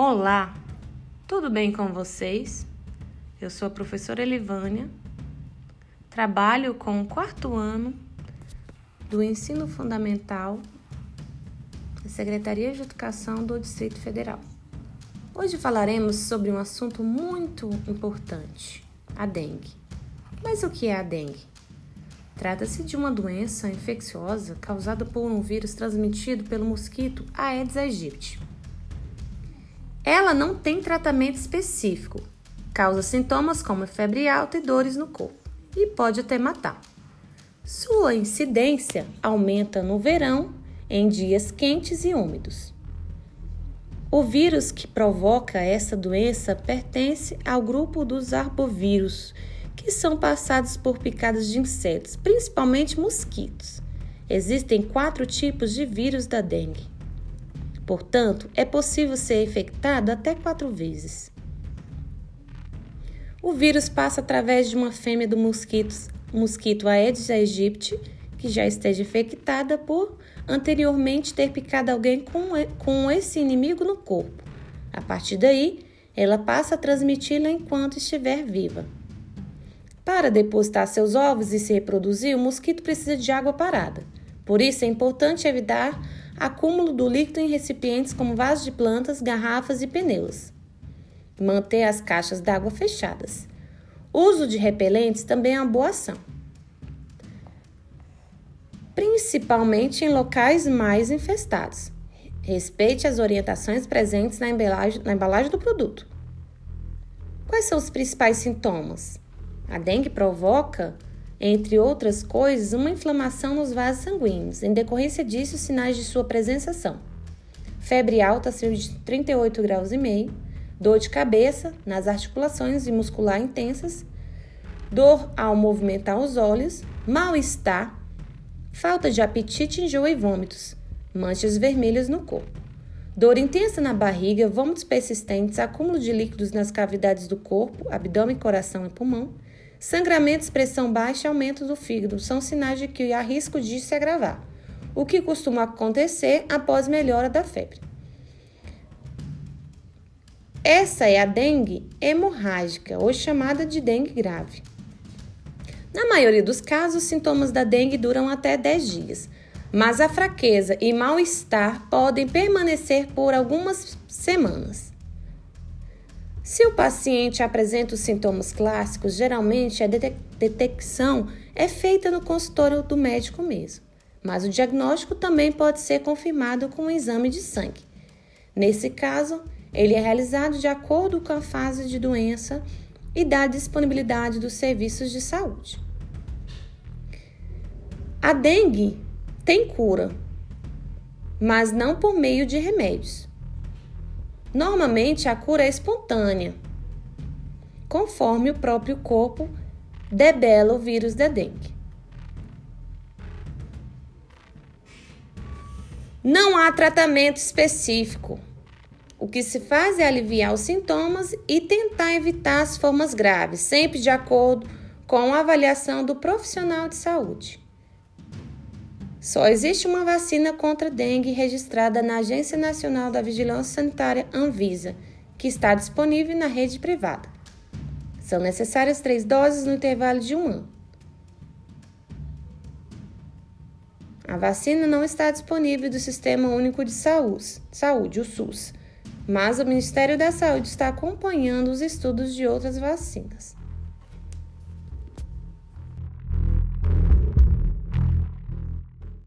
Olá, tudo bem com vocês? Eu sou a professora Elivânia, trabalho com o quarto ano do Ensino Fundamental da Secretaria de Educação do Distrito Federal. Hoje falaremos sobre um assunto muito importante, a dengue. Mas o que é a dengue? Trata-se de uma doença infecciosa causada por um vírus transmitido pelo mosquito Aedes aegypti. Ela não tem tratamento específico, causa sintomas como febre alta e dores no corpo e pode até matar. Sua incidência aumenta no verão, em dias quentes e úmidos. O vírus que provoca essa doença pertence ao grupo dos arbovírus, que são passados por picadas de insetos, principalmente mosquitos. Existem quatro tipos de vírus da dengue. Portanto, é possível ser infectado até quatro vezes. O vírus passa através de uma fêmea do mosquito, mosquito Aedes aegypti, que já esteja infectada por anteriormente ter picado alguém com, com esse inimigo no corpo. A partir daí, ela passa a transmiti-la enquanto estiver viva. Para depositar seus ovos e se reproduzir, o mosquito precisa de água parada. Por isso, é importante evitar acúmulo do líquido em recipientes como vasos de plantas, garrafas e pneus. Manter as caixas d'água fechadas. uso de repelentes também é uma boa ação, principalmente em locais mais infestados. Respeite as orientações presentes na embalagem, na embalagem do produto. Quais são os principais sintomas? A dengue provoca entre outras coisas, uma inflamação nos vasos sanguíneos. Em decorrência disso, sinais de sua presença são febre alta acima de 38 graus e meio, dor de cabeça nas articulações e muscular intensas, dor ao movimentar os olhos, mal-estar, falta de apetite, enjoo e vômitos, manchas vermelhas no corpo. Dor intensa na barriga, vômitos persistentes, acúmulo de líquidos nas cavidades do corpo, abdômen, coração e pulmão, Sangramento, pressão baixa e aumento do fígado são sinais de que há risco de se agravar, o que costuma acontecer após melhora da febre. Essa é a dengue hemorrágica, ou chamada de dengue grave. Na maioria dos casos, os sintomas da dengue duram até 10 dias, mas a fraqueza e mal-estar podem permanecer por algumas semanas. Se o paciente apresenta os sintomas clássicos, geralmente a detecção é feita no consultório do médico mesmo, mas o diagnóstico também pode ser confirmado com um exame de sangue. Nesse caso, ele é realizado de acordo com a fase de doença e da disponibilidade dos serviços de saúde. A dengue tem cura, mas não por meio de remédios. Normalmente a cura é espontânea, conforme o próprio corpo debela o vírus da dengue. Não há tratamento específico. O que se faz é aliviar os sintomas e tentar evitar as formas graves, sempre de acordo com a avaliação do profissional de saúde. Só existe uma vacina contra dengue registrada na Agência Nacional da Vigilância Sanitária Anvisa, que está disponível na rede privada. São necessárias três doses no intervalo de um ano. A vacina não está disponível do Sistema Único de Saúde, o SUS, mas o Ministério da Saúde está acompanhando os estudos de outras vacinas.